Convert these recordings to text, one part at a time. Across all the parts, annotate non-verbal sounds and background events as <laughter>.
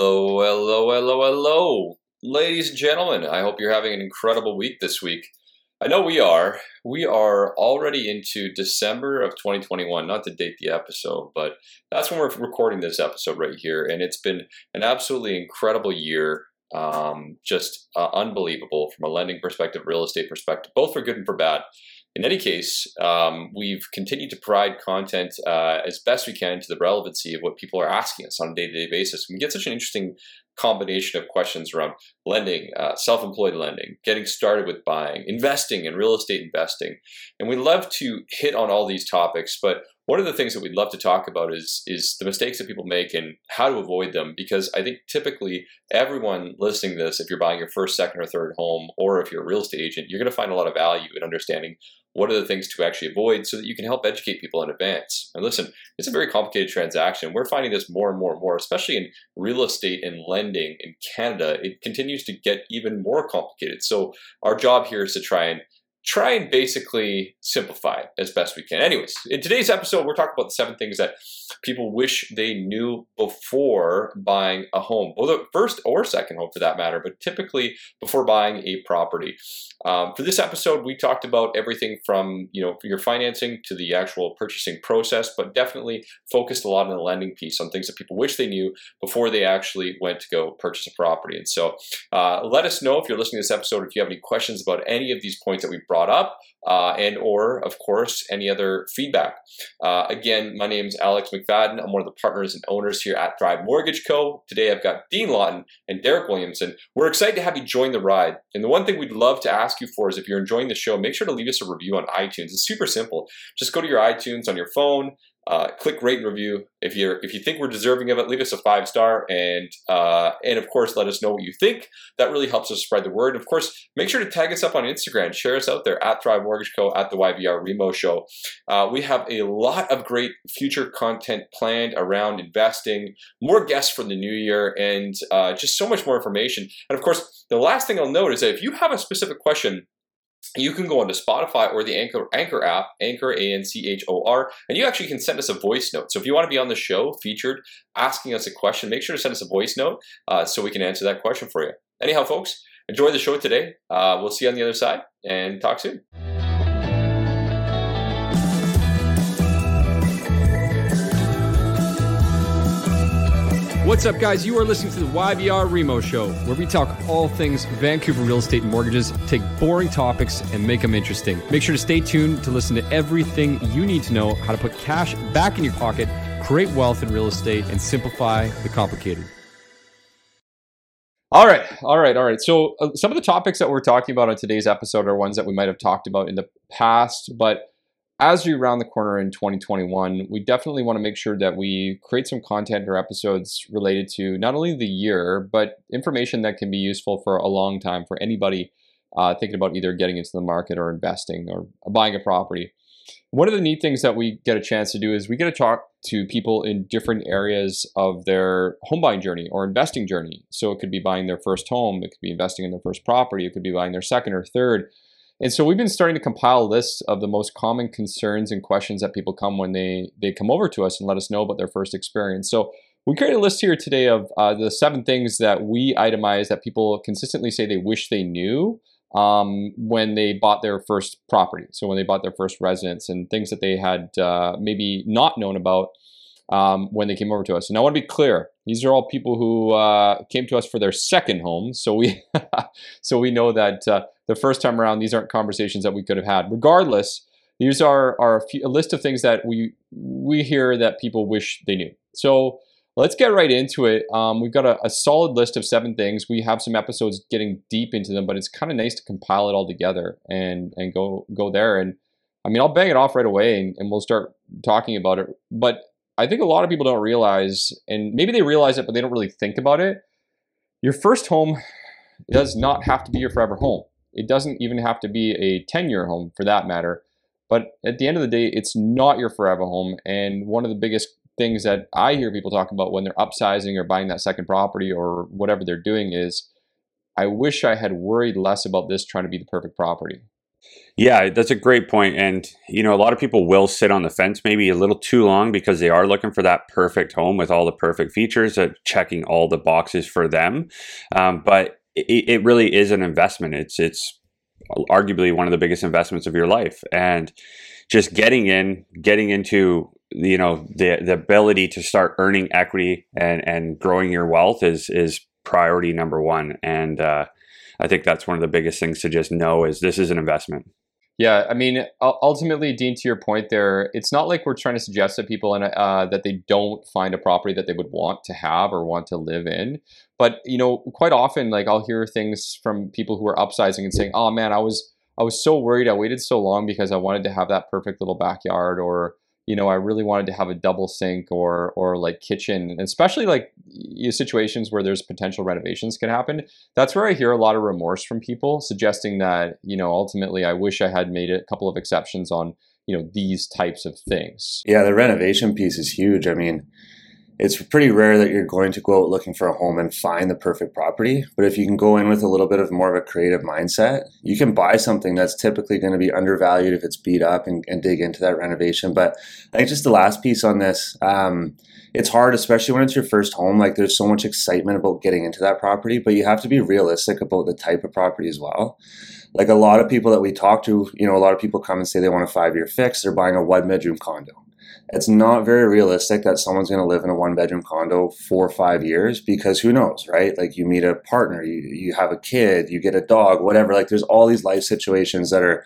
Hello, hello, hello, hello. Ladies and gentlemen, I hope you're having an incredible week this week. I know we are. We are already into December of 2021, not to date the episode, but that's when we're recording this episode right here. And it's been an absolutely incredible year. Um, just uh, unbelievable from a lending perspective, real estate perspective, both for good and for bad. In any case, um, we've continued to provide content uh, as best we can to the relevancy of what people are asking us on a day-to-day basis. We get such an interesting combination of questions around lending, uh, self-employed lending, getting started with buying, investing and real estate investing. And we love to hit on all these topics, but one of the things that we'd love to talk about is is the mistakes that people make and how to avoid them because I think typically everyone listening to this if you're buying your first, second or third home or if you're a real estate agent, you're going to find a lot of value in understanding what are the things to actually avoid so that you can help educate people in advance. And listen, it's a very complicated transaction. We're finding this more and more and more, especially in real estate and lending in Canada. It continues to get even more complicated. So our job here is to try and try and basically simplify it as best we can. Anyways, in today's episode, we're talking about the seven things that people wish they knew before buying a home, whether first or second home for that matter, but typically before buying a property. Um, for this episode, we talked about everything from you know your financing to the actual purchasing process, but definitely focused a lot on the lending piece on things that people wish they knew before they actually went to go purchase a property. And so, uh, let us know if you're listening to this episode if you have any questions about any of these points that we brought up, uh, and or of course any other feedback. Uh, again, my name is Alex McFadden. I'm one of the partners and owners here at Thrive Mortgage Co. Today, I've got Dean Lawton and Derek Williamson. We're excited to have you join the ride. And the one thing we'd love to ask you for is if you're enjoying the show, make sure to leave us a review on iTunes. It's super simple. Just go to your iTunes on your phone, uh, click rate and review. If you're if you think we're deserving of it, leave us a five star and uh, and of course let us know what you think. That really helps us spread the word. Of course, make sure to tag us up on Instagram, share us out there at Thrive Mortgage Co. at the YVR Remo Show. Uh, we have a lot of great future content planned around investing, more guests for the new year, and uh, just so much more information. And of course, the last thing I'll note is that if you have a specific question you can go onto Spotify or the Anchor Anchor app, Anchor A N C H O R, and you actually can send us a voice note. So if you want to be on the show, featured, asking us a question, make sure to send us a voice note uh, so we can answer that question for you. Anyhow, folks, enjoy the show today. Uh, we'll see you on the other side, and talk soon. What's up, guys? You are listening to the YVR Remo Show, where we talk all things Vancouver real estate and mortgages, take boring topics, and make them interesting. Make sure to stay tuned to listen to everything you need to know how to put cash back in your pocket, create wealth in real estate, and simplify the complicated. All right, all right, all right. So, uh, some of the topics that we're talking about on today's episode are ones that we might have talked about in the past, but as we round the corner in 2021, we definitely want to make sure that we create some content or episodes related to not only the year, but information that can be useful for a long time for anybody uh, thinking about either getting into the market or investing or buying a property. One of the neat things that we get a chance to do is we get to talk to people in different areas of their home buying journey or investing journey. So it could be buying their first home, it could be investing in their first property, it could be buying their second or third and so we've been starting to compile lists of the most common concerns and questions that people come when they, they come over to us and let us know about their first experience. So we created a list here today of uh, the seven things that we itemize that people consistently say they wish they knew um, when they bought their first property. So when they bought their first residence and things that they had uh, maybe not known about um, when they came over to us. And I want to be clear: these are all people who uh, came to us for their second home. So we, <laughs> so we know that uh, the first time around, these aren't conversations that we could have had. Regardless, these are, are a, few, a list of things that we we hear that people wish they knew. So let's get right into it. Um, we've got a, a, solid list of seven things. We have some episodes getting deep into them, but it's kind of nice to compile it all together and and go go there. And I mean, I'll bang it off right away, and, and we'll start talking about it. But I think a lot of people don't realize, and maybe they realize it, but they don't really think about it. Your first home does not have to be your forever home. It doesn't even have to be a 10 year home for that matter. But at the end of the day, it's not your forever home. And one of the biggest things that I hear people talk about when they're upsizing or buying that second property or whatever they're doing is I wish I had worried less about this trying to be the perfect property. Yeah, that's a great point. And, you know, a lot of people will sit on the fence maybe a little too long because they are looking for that perfect home with all the perfect features, uh, checking all the boxes for them. Um, but it, it really is an investment. It's, it's arguably one of the biggest investments of your life. And just getting in, getting into, you know, the, the ability to start earning equity and, and growing your wealth is, is priority number one. And, uh, I think that's one of the biggest things to just know is this is an investment. Yeah, I mean, ultimately, Dean, to your point there, it's not like we're trying to suggest to people and uh, that they don't find a property that they would want to have or want to live in. But you know, quite often, like I'll hear things from people who are upsizing and saying, "Oh man, I was I was so worried. I waited so long because I wanted to have that perfect little backyard, or you know, I really wanted to have a double sink or or like kitchen, especially like you know, situations where there's potential renovations can happen. That's where I hear a lot of remorse from people suggesting that you know ultimately I wish I had made a couple of exceptions on you know these types of things. Yeah, the renovation piece is huge. I mean, it's pretty rare that you're going to go out looking for a home and find the perfect property. But if you can go in with a little bit of more of a creative mindset, you can buy something that's typically going to be undervalued if it's beat up and, and dig into that renovation. But I think just the last piece on this, um, it's hard, especially when it's your first home. Like there's so much excitement about getting into that property, but you have to be realistic about the type of property as well. Like a lot of people that we talk to, you know, a lot of people come and say they want a five year fix, they're buying a one bedroom condo it's not very realistic that someone's going to live in a one bedroom condo for or five years because who knows, right? Like you meet a partner, you, you have a kid, you get a dog, whatever. Like there's all these life situations that are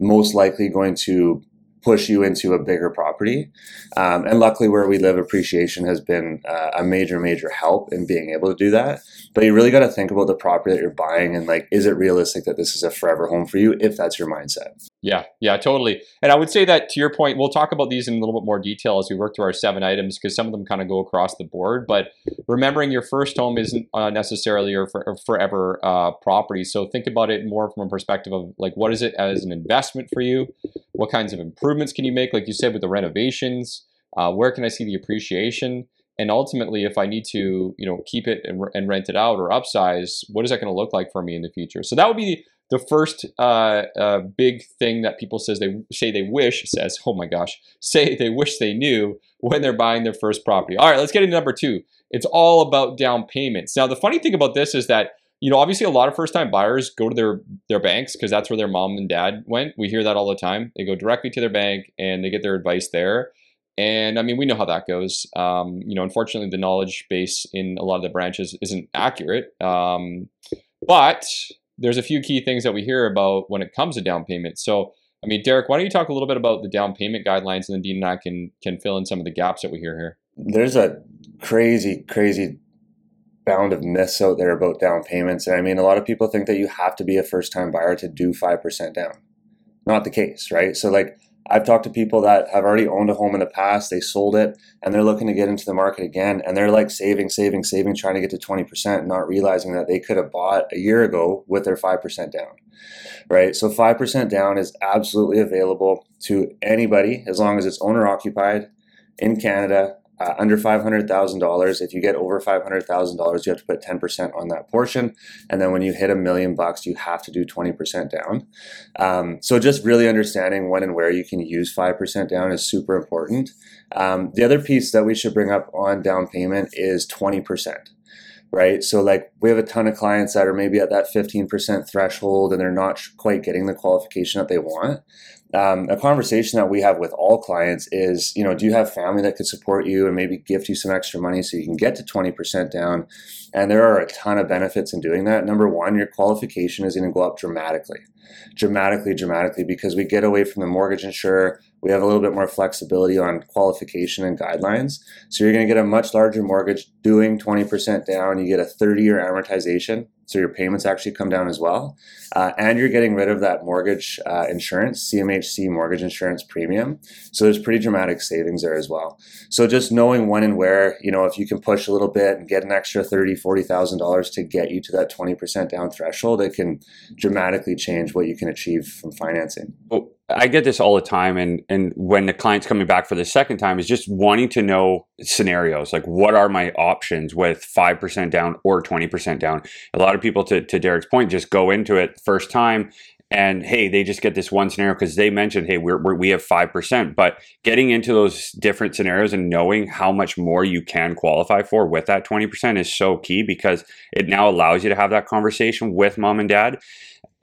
most likely going to push you into a bigger property. Um, and luckily, where we live, appreciation has been uh, a major, major help in being able to do that. But you really got to think about the property that you're buying and like, is it realistic that this is a forever home for you if that's your mindset? Yeah, yeah, totally. And I would say that to your point, we'll talk about these in a little bit more detail as we work through our seven items because some of them kind of go across the board. But remembering your first home isn't uh, necessarily your for, forever uh, property. So think about it more from a perspective of like, what is it as an investment for you? What kinds of improvements can you make? Like you said, with the renovations, uh, where can I see the appreciation? And ultimately, if I need to, you know, keep it and, and rent it out or upsize, what is that going to look like for me in the future? So that would be the first uh, uh, big thing that people says they say they wish says, oh my gosh, say they wish they knew when they're buying their first property. All right, let's get into number two. It's all about down payments. Now, the funny thing about this is that you know, obviously, a lot of first-time buyers go to their their banks because that's where their mom and dad went. We hear that all the time. They go directly to their bank and they get their advice there. And I mean, we know how that goes. Um, you know, unfortunately, the knowledge base in a lot of the branches isn't accurate. Um, but there's a few key things that we hear about when it comes to down payment. So, I mean, Derek, why don't you talk a little bit about the down payment guidelines, and then Dean and I can can fill in some of the gaps that we hear here. There's a crazy, crazy bound of myths out there about down payments, and I mean, a lot of people think that you have to be a first time buyer to do five percent down. Not the case, right? So, like, I've talked to people that have already owned a home in the past, they sold it, and they're looking to get into the market again, and they're like saving, saving, saving, trying to get to 20%, not realizing that they could have bought a year ago with their 5% down, right? So 5% down is absolutely available to anybody as long as it's owner occupied in Canada uh, under $500,000. If you get over $500,000, you have to put 10% on that portion. And then when you hit a million bucks, you have to do 20% down. Um, so just really understanding when and where you can use 5% down is super important. Um, the other piece that we should bring up on down payment is 20% right? So, like, we have a ton of clients that are maybe at that 15% threshold and they're not quite getting the qualification that they want um, a conversation that we have with all clients is, you know, do you have family that could support you and maybe gift you some extra money so you can get to 20% down? And there are a ton of benefits in doing that. Number one, your qualification is going to go up dramatically, dramatically, dramatically, because we get away from the mortgage insurer. We have a little bit more flexibility on qualification and guidelines. So you're going to get a much larger mortgage doing 20% down. You get a 30 year amortization so your payments actually come down as well. Uh, and you're getting rid of that mortgage uh, insurance, CMHC mortgage insurance premium. So there's pretty dramatic savings there as well. So just knowing when and where, you know, if you can push a little bit and get an extra thirty, forty thousand dollars to get you to that twenty percent down threshold, it can dramatically change what you can achieve from financing. Well, I get this all the time, and and when the client's coming back for the second time, is just wanting to know scenarios like what are my options with five percent down or twenty percent down. A lot of people, to to Derek's point, just go into it first time and hey, they just get this one scenario because they mentioned, hey, we're, we're, we have 5%. But getting into those different scenarios and knowing how much more you can qualify for with that 20% is so key because it now allows you to have that conversation with mom and dad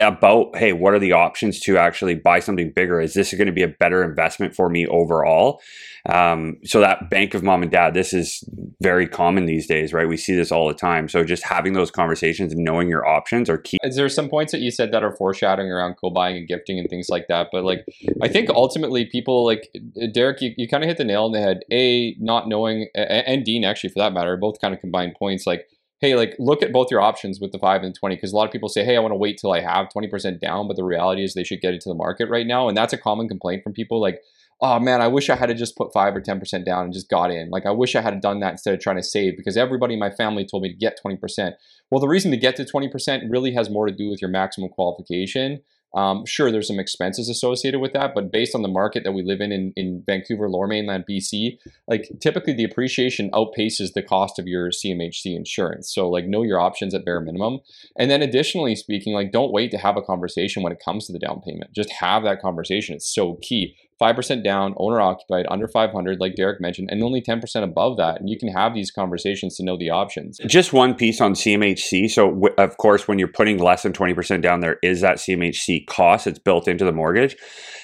about hey what are the options to actually buy something bigger? Is this going to be a better investment for me overall? Um, so that bank of mom and dad this is very common these days right? We see this all the time. So just having those conversations and knowing your options are key. Is there some points that you said that are foreshadowing around co-buying and gifting and things like that? But like i think ultimately people like derek you, you kind of hit the nail on the head. A not knowing and dean actually for that matter both kind of combined points like hey, like look at both your options with the five and 20. Because a lot of people say, hey, I want to wait till I have 20% down. But the reality is they should get into the market right now. And that's a common complaint from people like, oh man, I wish I had just put five or 10% down and just got in. Like I wish I had done that instead of trying to save because everybody in my family told me to get 20%. Well, the reason to get to 20% really has more to do with your maximum qualification um, sure, there's some expenses associated with that, but based on the market that we live in, in in Vancouver, Lower Mainland, BC, like typically the appreciation outpaces the cost of your CMHC insurance. So like know your options at bare minimum, and then additionally speaking, like don't wait to have a conversation when it comes to the down payment. Just have that conversation. It's so key. 5% down, owner occupied, under 500, like Derek mentioned, and only 10% above that. And you can have these conversations to know the options. Just one piece on CMHC. So, w- of course, when you're putting less than 20% down, there is that CMHC cost. It's built into the mortgage.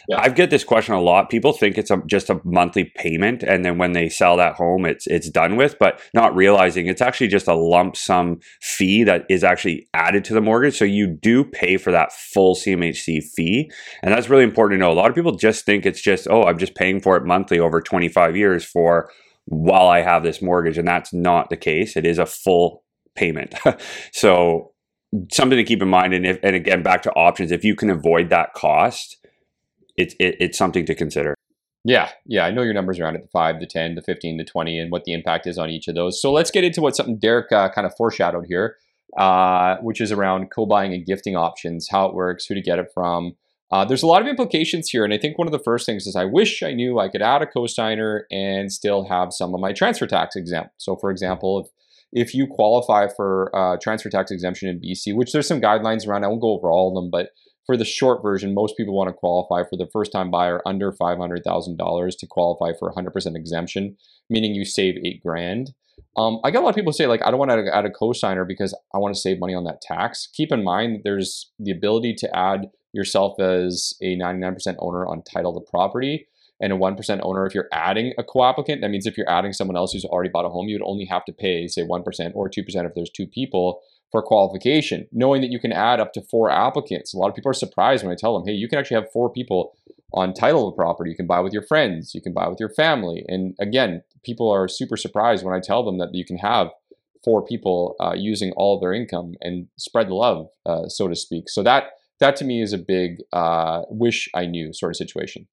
Yeah. I get this question a lot. People think it's a, just a monthly payment, and then when they sell that home, it's it's done with. But not realizing it's actually just a lump sum fee that is actually added to the mortgage. So you do pay for that full CMHC fee, and that's really important to know. A lot of people just think it's just oh, I'm just paying for it monthly over 25 years for while I have this mortgage, and that's not the case. It is a full payment. <laughs> so something to keep in mind and if and again back to options if you can avoid that cost it's it, it's something to consider. Yeah, yeah, I know your numbers around at the five, the ten, the fifteen, the twenty, and what the impact is on each of those. So let's get into what something Derek uh, kind of foreshadowed here, uh, which is around co-buying and gifting options, how it works, who to get it from. Uh, there's a lot of implications here, and I think one of the first things is I wish I knew I could add a co-signer and still have some of my transfer tax exempt. So, for example, if if you qualify for uh, transfer tax exemption in BC, which there's some guidelines around, I won't go over all of them, but for the short version, most people want to qualify for the first time buyer under $500,000 to qualify for 100% exemption, meaning you save eight grand. Um, I get a lot of people say, like, I don't want to add a cosigner because I want to save money on that tax. Keep in mind, there's the ability to add yourself as a 99% owner on title to property and a 1% owner if you're adding a co-applicant. That means if you're adding someone else who's already bought a home, you would only have to pay, say, 1% or 2% if there's two people for qualification, knowing that you can add up to four applicants. A lot of people are surprised when I tell them, hey, you can actually have four people on title of property. You can buy with your friends, you can buy with your family. And again, people are super surprised when I tell them that you can have four people uh, using all their income and spread the love, uh, so to speak. So that that to me is a big uh, wish I knew sort of situation.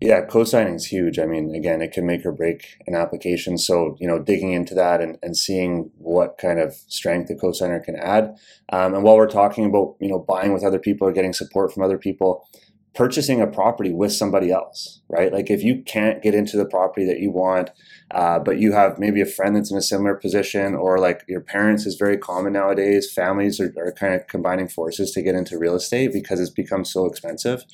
Yeah, co-signing is huge. I mean, again, it can make or break an application. So, you know, digging into that and, and seeing what kind of strength the co-signer can add. Um, and while we're talking about, you know, buying with other people or getting support from other people, purchasing a property with somebody else, right? Like if you can't get into the property that you want, uh, but you have maybe a friend that's in a similar position, or like your parents is very common nowadays. Families are, are kind of combining forces to get into real estate because it's become so expensive.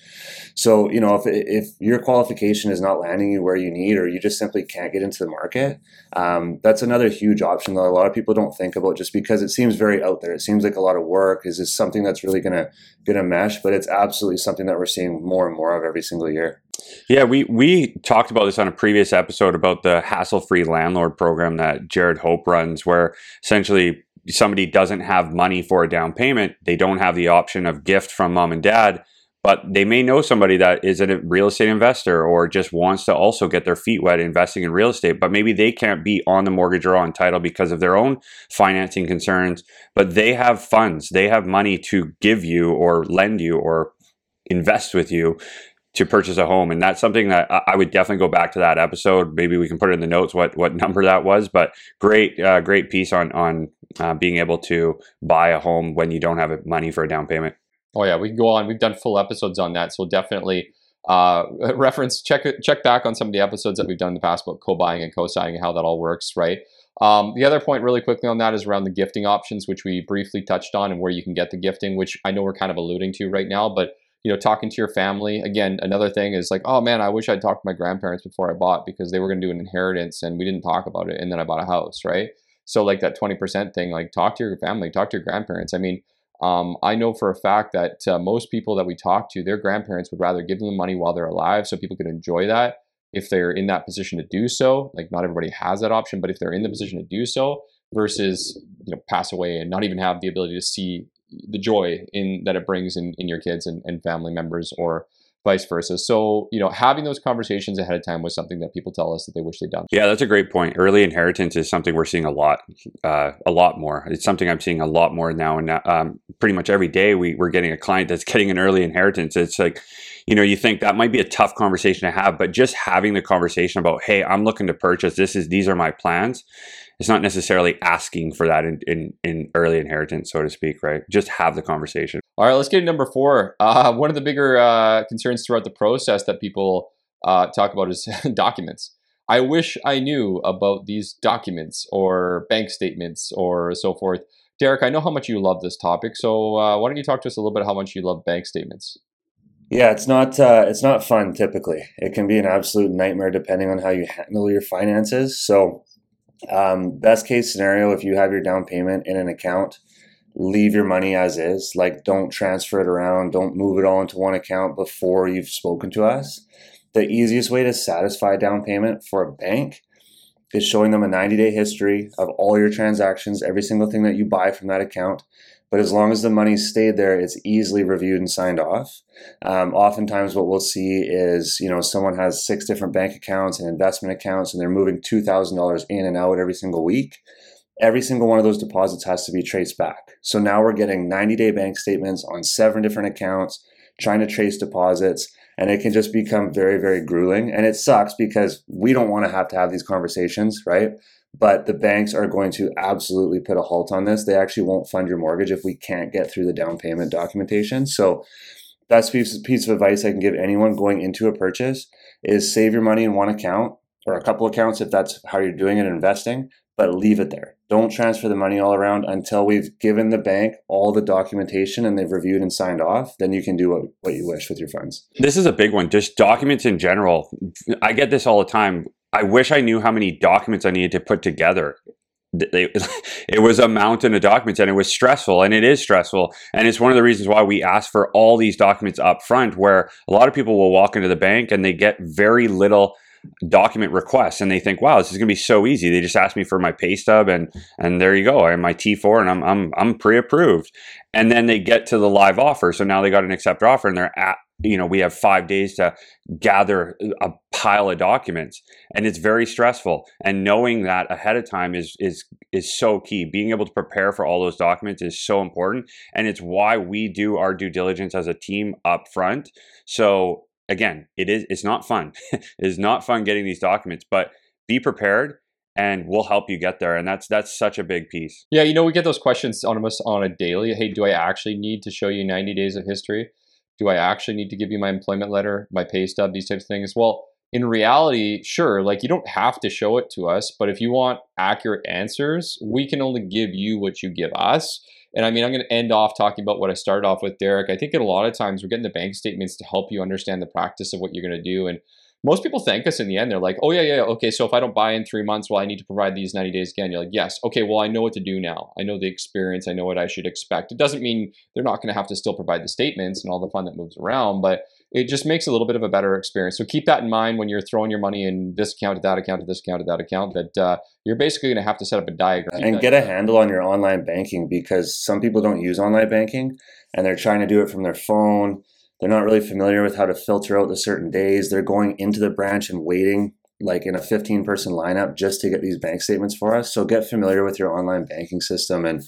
So, you know, if, if your qualification is not landing you where you need, or you just simply can't get into the market, um, that's another huge option that a lot of people don't think about just because it seems very out there. It seems like a lot of work. Is this something that's really going to going to mesh? But it's absolutely something that we're seeing more and more of every single year. Yeah, we we talked about this on a previous episode about the hassle-free landlord program that Jared Hope runs, where essentially somebody doesn't have money for a down payment, they don't have the option of gift from mom and dad, but they may know somebody that is a real estate investor or just wants to also get their feet wet investing in real estate, but maybe they can't be on the mortgage or on title because of their own financing concerns, but they have funds, they have money to give you or lend you or invest with you to purchase a home. And that's something that i would definitely go back to that episode. Maybe we can put it in the notes what what number that was but great uh, great piece on on uh, being able to buy a home when you don't have money for a down payment. Oh yeah we can go on. We've done full episodes on that so definitely uh, <laughs> reference check check back on some of the episodes that we've done in the past about co-buying and co-signing and how that all works right? Um, the other point really quickly on that is around the gifting options which we briefly touched on and where you can get the gifting which i know we're kind of alluding to right now but you know, talking to your family. Again, another thing is like, oh man, I wish I'd talked to my grandparents before I bought because they were going to do an inheritance and we didn't talk about it. And then I bought a house, right? So like that 20% thing, like talk to your family, talk to your grandparents. I mean, um, I know for a fact that uh, most people that we talk to, their grandparents would rather give them money while they're alive so people could enjoy that if they're in that position to do so. Like not everybody has that option, but if they're in the position to do so versus you know pass away and not even have the ability to see the joy in that it brings in, in your kids and, and family members or vice versa. So, you know, having those conversations ahead of time was something that people tell us that they wish they'd done. Yeah, that's a great point. Early inheritance is something we're seeing a lot, uh, a lot more. It's something I'm seeing a lot more now, and um, pretty much every day we, we're getting a client that's getting an early inheritance. It's like, you know, you think that might be a tough conversation to have, but just having the conversation about, hey, I'm looking to purchase this is these are my plans it's not necessarily asking for that in, in, in, early inheritance, so to speak, right? Just have the conversation. All right, let's get to number four. Uh, one of the bigger uh, concerns throughout the process that people uh, talk about is <laughs> documents. I wish I knew about these documents or bank statements or so forth. Derek, I know how much you love this topic, so uh, why don't you talk to us a little bit how much you love bank statements? Yeah, it's not uh, it's not fun typically. It can be an absolute nightmare depending on how you handle your finances. So um, best case scenario, if you have your down payment in an account, leave your money as is. Like, don't transfer it around. Don't move it all into one account before you've spoken to us. The easiest way to satisfy down payment for a bank is showing them a 90 day history of all your transactions, every single thing that you buy from that account, but as long as the money stayed there, it's easily reviewed and signed off. Um, oftentimes, what we'll see is you know someone has six different bank accounts and investment accounts, and they're moving two thousand dollars in and out every single week. Every single one of those deposits has to be traced back. So now we're getting 90 day bank statements on seven different accounts, trying to trace deposits and it can just become very very grueling and it sucks because we don't want to have to have these conversations right but the banks are going to absolutely put a halt on this. They actually won't fund your mortgage if we can't get through the down payment documentation. So that's piece, piece of advice I can give anyone going into a purchase is save your money in one account or a couple accounts if that's how you're doing it investing, but leave it there. Don't transfer the money all around until we've given the bank all the documentation and they've reviewed and signed off. Then you can do what, what you wish with your funds. This is a big one. Just documents in general. I get this all the time. I wish I knew how many documents I needed to put together. <laughs> It was a mountain of documents and it was stressful and it is stressful. And it's one of the reasons why we ask for all these documents up front, where a lot of people will walk into the bank and they get very little document requests and they think, wow, this is gonna be so easy. They just ask me for my pay stub and and there you go. I have my T4 and I'm I'm I'm pre-approved. And then they get to the live offer. So now they got an accept offer and they're at you know, we have five days to gather a pile of documents, and it's very stressful. And knowing that ahead of time is is is so key. Being able to prepare for all those documents is so important, and it's why we do our due diligence as a team up front. So again, it is it's not fun. <laughs> it's not fun getting these documents, but be prepared and we'll help you get there and that's that's such a big piece yeah you know we get those questions on us on a daily hey do i actually need to show you 90 days of history do I actually need to give you my employment letter, my pay stub, these types of things? Well, in reality, sure, like you don't have to show it to us, but if you want accurate answers, we can only give you what you give us. And I mean, I'm going to end off talking about what I started off with, Derek. I think in a lot of times we're getting the bank statements to help you understand the practice of what you're going to do. And most people thank us in the end. They're like, oh, yeah, yeah, okay, so if I don't buy in three months, well, I need to provide these 90 days again. You're like, yes, okay, well, I know what to do now. I know the experience. I know what I should expect. It doesn't mean they're not going to have to still provide the statements and all the fun that moves around, but it just makes a little bit of a better experience. So keep that in mind when you're throwing your money in this account to that account to this account to that account, that uh, you're basically going to have to set up a diagram. And get a handle on your online banking because some people don't use online banking and they're trying to do it from their phone they're not really familiar with how to filter out the certain days. They're going into the branch and waiting like in a 15 person lineup just to get these bank statements for us. So get familiar with your online banking system and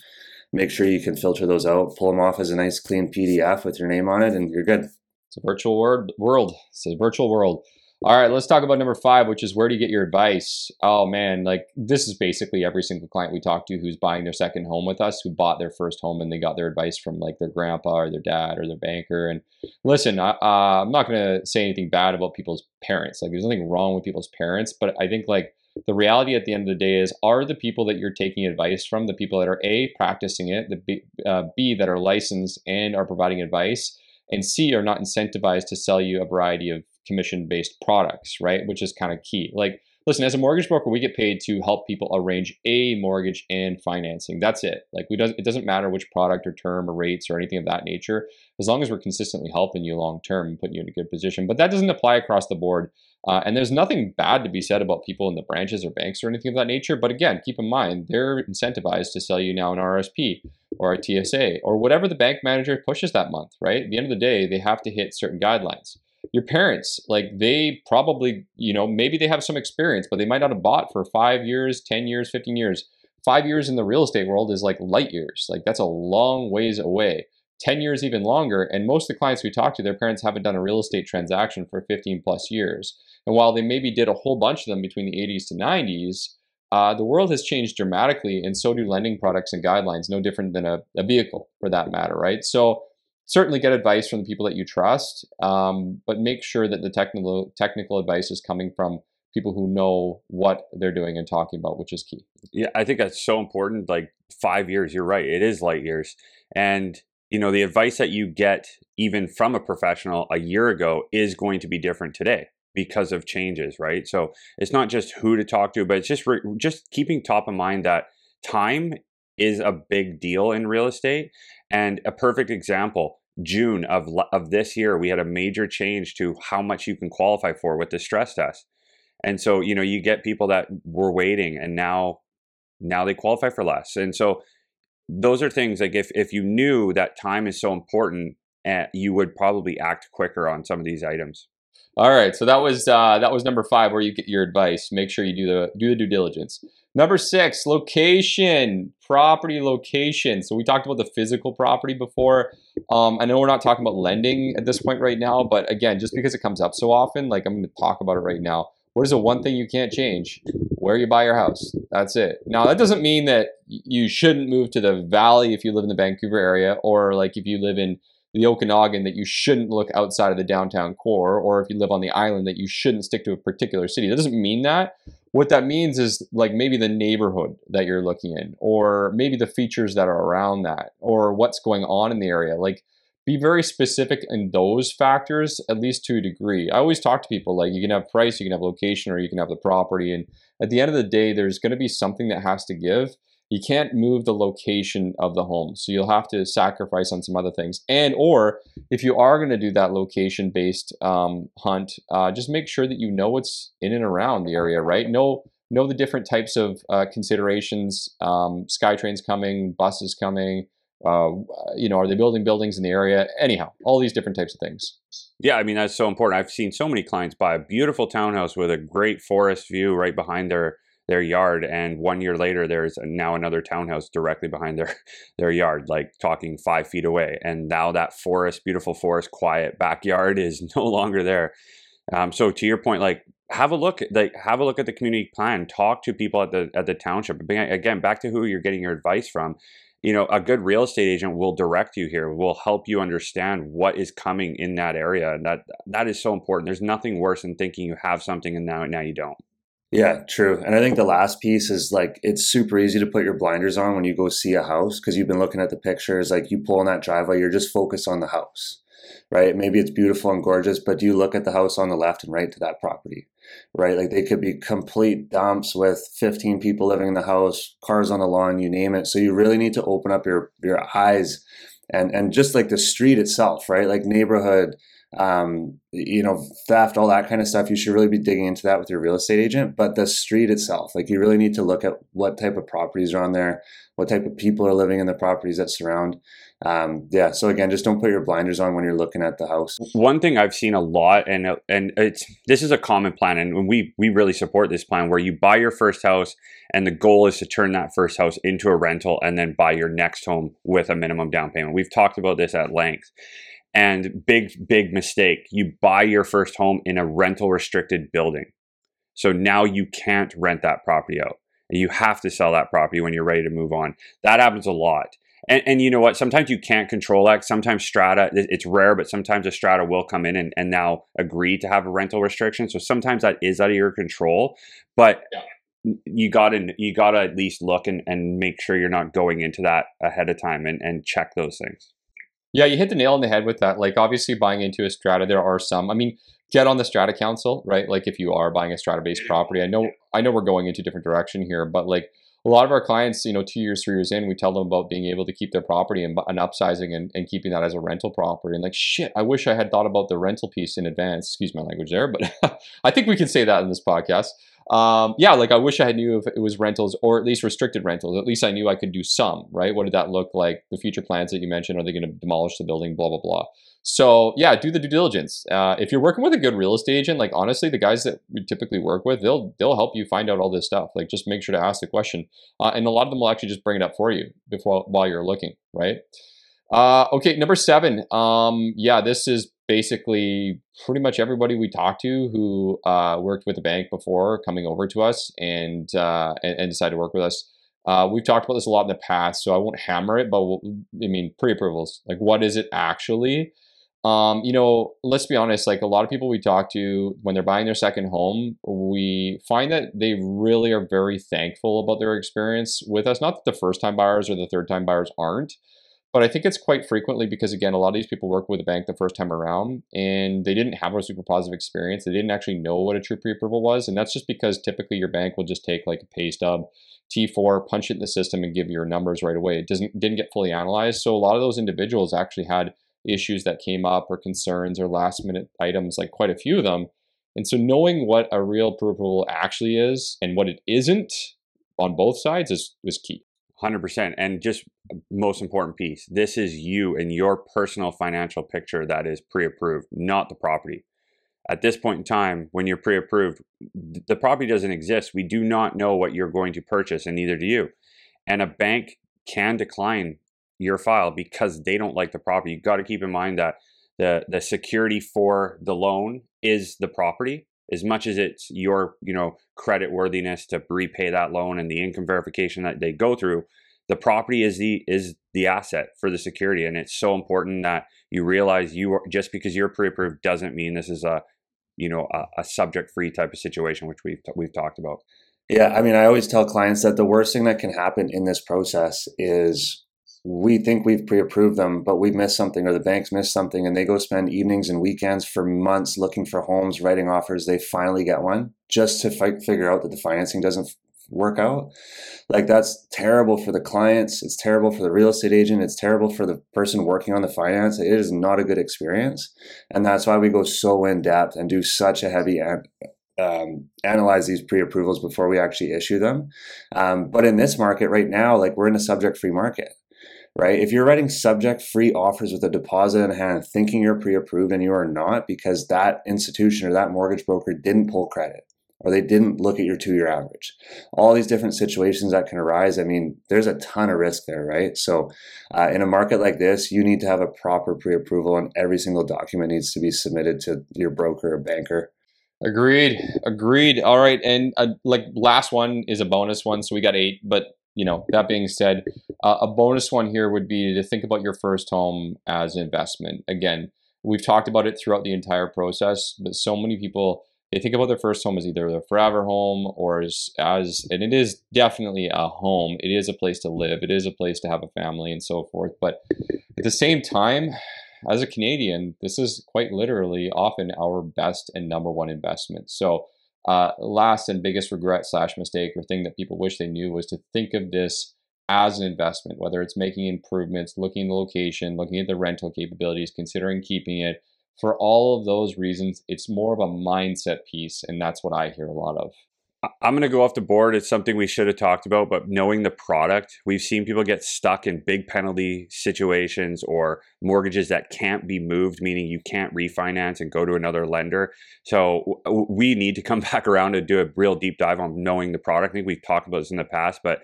make sure you can filter those out, pull them off as a nice clean PDF with your name on it, and you're good. It's a virtual world. World. It's a virtual world. All right, let's talk about number five, which is where do you get your advice? Oh man, like this is basically every single client we talk to who's buying their second home with us, who bought their first home and they got their advice from like their grandpa or their dad or their banker. And listen, I, uh, I'm not going to say anything bad about people's parents. Like there's nothing wrong with people's parents, but I think like the reality at the end of the day is are the people that you're taking advice from the people that are a practicing it, the b, uh, b that are licensed and are providing advice and C are not incentivized to sell you a variety of commission based products, right? Which is kind of key. Like, listen, as a mortgage broker, we get paid to help people arrange a mortgage and financing. That's it. Like, we does it doesn't matter which product or term or rates or anything of that nature, as long as we're consistently helping you long term and putting you in a good position. But that doesn't apply across the board. Uh, and there's nothing bad to be said about people in the branches or banks or anything of that nature. But again, keep in mind, they're incentivized to sell you now an RSP or a TSA or whatever the bank manager pushes that month, right? At the end of the day, they have to hit certain guidelines. Your parents, like they probably, you know, maybe they have some experience, but they might not have bought for five years, 10 years, 15 years. Five years in the real estate world is like light years. Like that's a long ways away. 10 years even longer. And most of the clients we talk to, their parents haven't done a real estate transaction for 15 plus years. And while they maybe did a whole bunch of them between the 80s to 90s, uh, the world has changed dramatically, and so do lending products and guidelines, no different than a, a vehicle for that matter, right? So certainly get advice from the people that you trust, um, but make sure that the technical technical advice is coming from people who know what they're doing and talking about, which is key. Yeah, I think that's so important. Like five years, you're right. It is light years, and you know the advice that you get even from a professional a year ago is going to be different today because of changes, right? So it's not just who to talk to, but it's just re- just keeping top of mind that time is a big deal in real estate. And a perfect example, June of of this year, we had a major change to how much you can qualify for with the stress test. And so, you know, you get people that were waiting and now now they qualify for less. And so those are things like if if you knew that time is so important, uh, you would probably act quicker on some of these items. All right, so that was uh, that was number five, where you get your advice. Make sure you do the do the due diligence. Number six, location, property location. So we talked about the physical property before. Um, I know we're not talking about lending at this point right now, but again, just because it comes up so often, like I'm going to talk about it right now. What is the one thing you can't change? Where you buy your house. That's it. Now that doesn't mean that you shouldn't move to the valley if you live in the Vancouver area, or like if you live in the Okanagan that you shouldn't look outside of the downtown core, or if you live on the island that you shouldn't stick to a particular city. That doesn't mean that. What that means is like maybe the neighborhood that you're looking in, or maybe the features that are around that, or what's going on in the area. Like be very specific in those factors, at least to a degree. I always talk to people like you can have price, you can have location, or you can have the property. And at the end of the day, there's going to be something that has to give you can't move the location of the home so you'll have to sacrifice on some other things. And or if you are going to do that location based um, hunt uh, just make sure that you know what's in and around the area right? Know know the different types of uh, considerations um, skytrains coming buses coming uh, you know are they building buildings in the area? Anyhow all these different types of things. Yeah i mean that's so important. I've seen so many clients buy a beautiful townhouse with a great forest view right behind their their yard and one year later there's now another townhouse directly behind their <laughs> their yard like talking five feet away. And now that forest beautiful forest quiet backyard is <laughs> no longer there. Um, so to your point like have a look like have a look at the community plan. Talk to people at the at the township. Again back to who you're getting your advice from you know a good real estate agent will direct you here will help you understand what is coming in that area and that that is so important. There's nothing worse than thinking you have something and now now you don't yeah, true. And I think the last piece is like it's super easy to put your blinders on when you go see a house because you've been looking at the pictures. Like you pull in that driveway, you're just focused on the house, right? Maybe it's beautiful and gorgeous, but do you look at the house on the left and right to that property, right? Like they could be complete dumps with 15 people living in the house, cars on the lawn, you name it. So you really need to open up your your eyes and and just like the street itself, right? Like neighborhood um, you know, theft, all that kind of stuff. You should really be digging into that with your real estate agent. But the street itself, like you really need to look at what type of properties are on there, what type of people are living in the properties that surround. Um, yeah. So again, just don't put your blinders on when you're looking at the house. One thing I've seen a lot, and and it's this is a common plan, and we we really support this plan where you buy your first house, and the goal is to turn that first house into a rental, and then buy your next home with a minimum down payment. We've talked about this at length and big, big mistake. You buy your first home in a rental restricted building. So now you can't rent that property out. You have to sell that property when you're ready to move on. That happens a lot. And, and you know what? Sometimes you can't control that. Sometimes strata, it's rare, but sometimes a strata will come in and, and now agree to have a rental restriction. So sometimes that is out of your control. But yeah. you gotta you gotta at least look and, and make sure you're not going into that ahead of time and, and check those things. Yeah, you hit the nail on the head with that. Like, obviously, buying into a strata, there are some. I mean, get on the strata council, right? Like, if you are buying a strata based property, I know, I know we're going into a different direction here, but like a lot of our clients, you know, two years, three years in, we tell them about being able to keep their property and, and upsizing and, and keeping that as a rental property. And like, shit, I wish I had thought about the rental piece in advance. Excuse my language there, but <laughs> I think we can say that in this podcast. Um, yeah, like I wish I had knew if it was rentals or at least restricted rentals. At least I knew I could do some, right? What did that look like? The future plans that you mentioned, are they going to demolish the building? Blah, blah, blah. So yeah, do the due diligence. Uh, if you're working with a good real estate agent, like honestly, the guys that we typically work with, they'll they'll help you find out all this stuff. Like just make sure to ask the question, uh, and a lot of them will actually just bring it up for you before while you're looking, right? Uh, okay, number seven. Um, yeah, this is basically pretty much everybody we talked to who uh, worked with the bank before coming over to us and uh, and, and decided to work with us. Uh, we've talked about this a lot in the past, so I won't hammer it. But we'll, I mean, pre-approvals. Like, what is it actually? Um, you know, let's be honest. Like a lot of people we talk to when they're buying their second home, we find that they really are very thankful about their experience with us. Not that the first-time buyers or the third-time buyers aren't, but I think it's quite frequently because again, a lot of these people work with a bank the first time around and they didn't have a super positive experience. They didn't actually know what a true pre-approval was, and that's just because typically your bank will just take like a pay stub, T4, punch it in the system, and give you your numbers right away. It doesn't didn't get fully analyzed. So a lot of those individuals actually had issues that came up or concerns or last minute items, like quite a few of them. And so knowing what a real pre-approval actually is and what it isn't on both sides is is key. 100% and just uh, most important piece this is you and your personal financial picture that is pre-approved not the property. At this point in time when you're pre-approved the property doesn't exist. We do not know what you're going to purchase and neither do you. And a bank can decline your file because they don't like the property. You've got to keep in mind that the the security for the loan is the property as much as it's your you know credit worthiness to repay that loan and the income verification that they go through the property is the is the asset for the security. And it's so important that you realize you are just because you're pre-approved doesn't mean this is a you know a, a subject free type of situation which we've we've talked about. Yeah i mean i always tell clients that the worst thing that can happen in this process is we think we've pre-approved them, but we've missed something or the bank's missed something and they go spend evenings and weekends for months looking for homes, writing offers. They finally get one just to fi- figure out that the financing doesn't work out. Like that's terrible for the clients. It's terrible for the real estate agent. It's terrible for the person working on the finance. It is not a good experience. And that's why we go so in depth and do such a heavy um, analyze these pre-approvals before we actually issue them. Um, but in this market right now, like we're in a subject-free market right? If you're writing subject free offers with a deposit in hand, thinking you're pre approved and you are not because that institution or that mortgage broker didn't pull credit or they didn't look at your two year average. All these different situations that can arise. I mean, there's a ton of risk there, right? So, uh, in a market like this, you need to have a proper pre approval and every single document needs to be submitted to your broker or banker. Agreed. Agreed. All right. And uh, like last one is a bonus one. So we got eight, but you know, that being said, uh, a bonus one here would be to think about your first home as an investment. Again, we've talked about it throughout the entire process, but so many people they think about their first home as either their forever home or as, as and it is definitely a home. It is a place to live. It is a place to have a family and so forth. But at the same time, as a Canadian, this is quite literally often our best and number one investment. So uh, last and biggest regret slash mistake or thing that people wish they knew was to think of this as an investment, whether it's making improvements, looking at the location, looking at the rental capabilities, considering keeping it. For all of those reasons, it's more of a mindset piece, and that's what I hear a lot of. I'm going to go off the board. It's something we should have talked about, but knowing the product, we've seen people get stuck in big penalty situations or mortgages that can't be moved, meaning you can't refinance and go to another lender. So we need to come <laughs> back around and do a real deep dive on knowing the product. I think we've talked about this in the past, but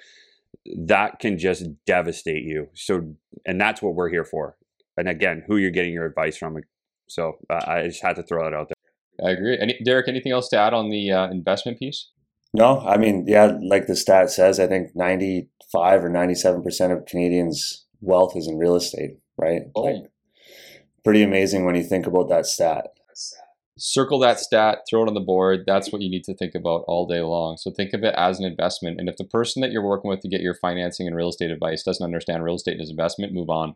that can just devastate you. So, and that's what we're here for. And again, who you're getting your advice from. So uh, I just had to throw that out there. I agree. Any, Derek, anything else to add on the uh, investment piece? No, I mean, yeah, like the stat says, I think 95 or 97% of Canadians' wealth is in real estate, right? Oh. Like, pretty amazing when you think about that stat. Circle that stat, throw it on the board. That's what you need to think about all day long. So think of it as an investment. And if the person that you're working with to get your financing and real estate advice doesn't understand real estate as investment, move on.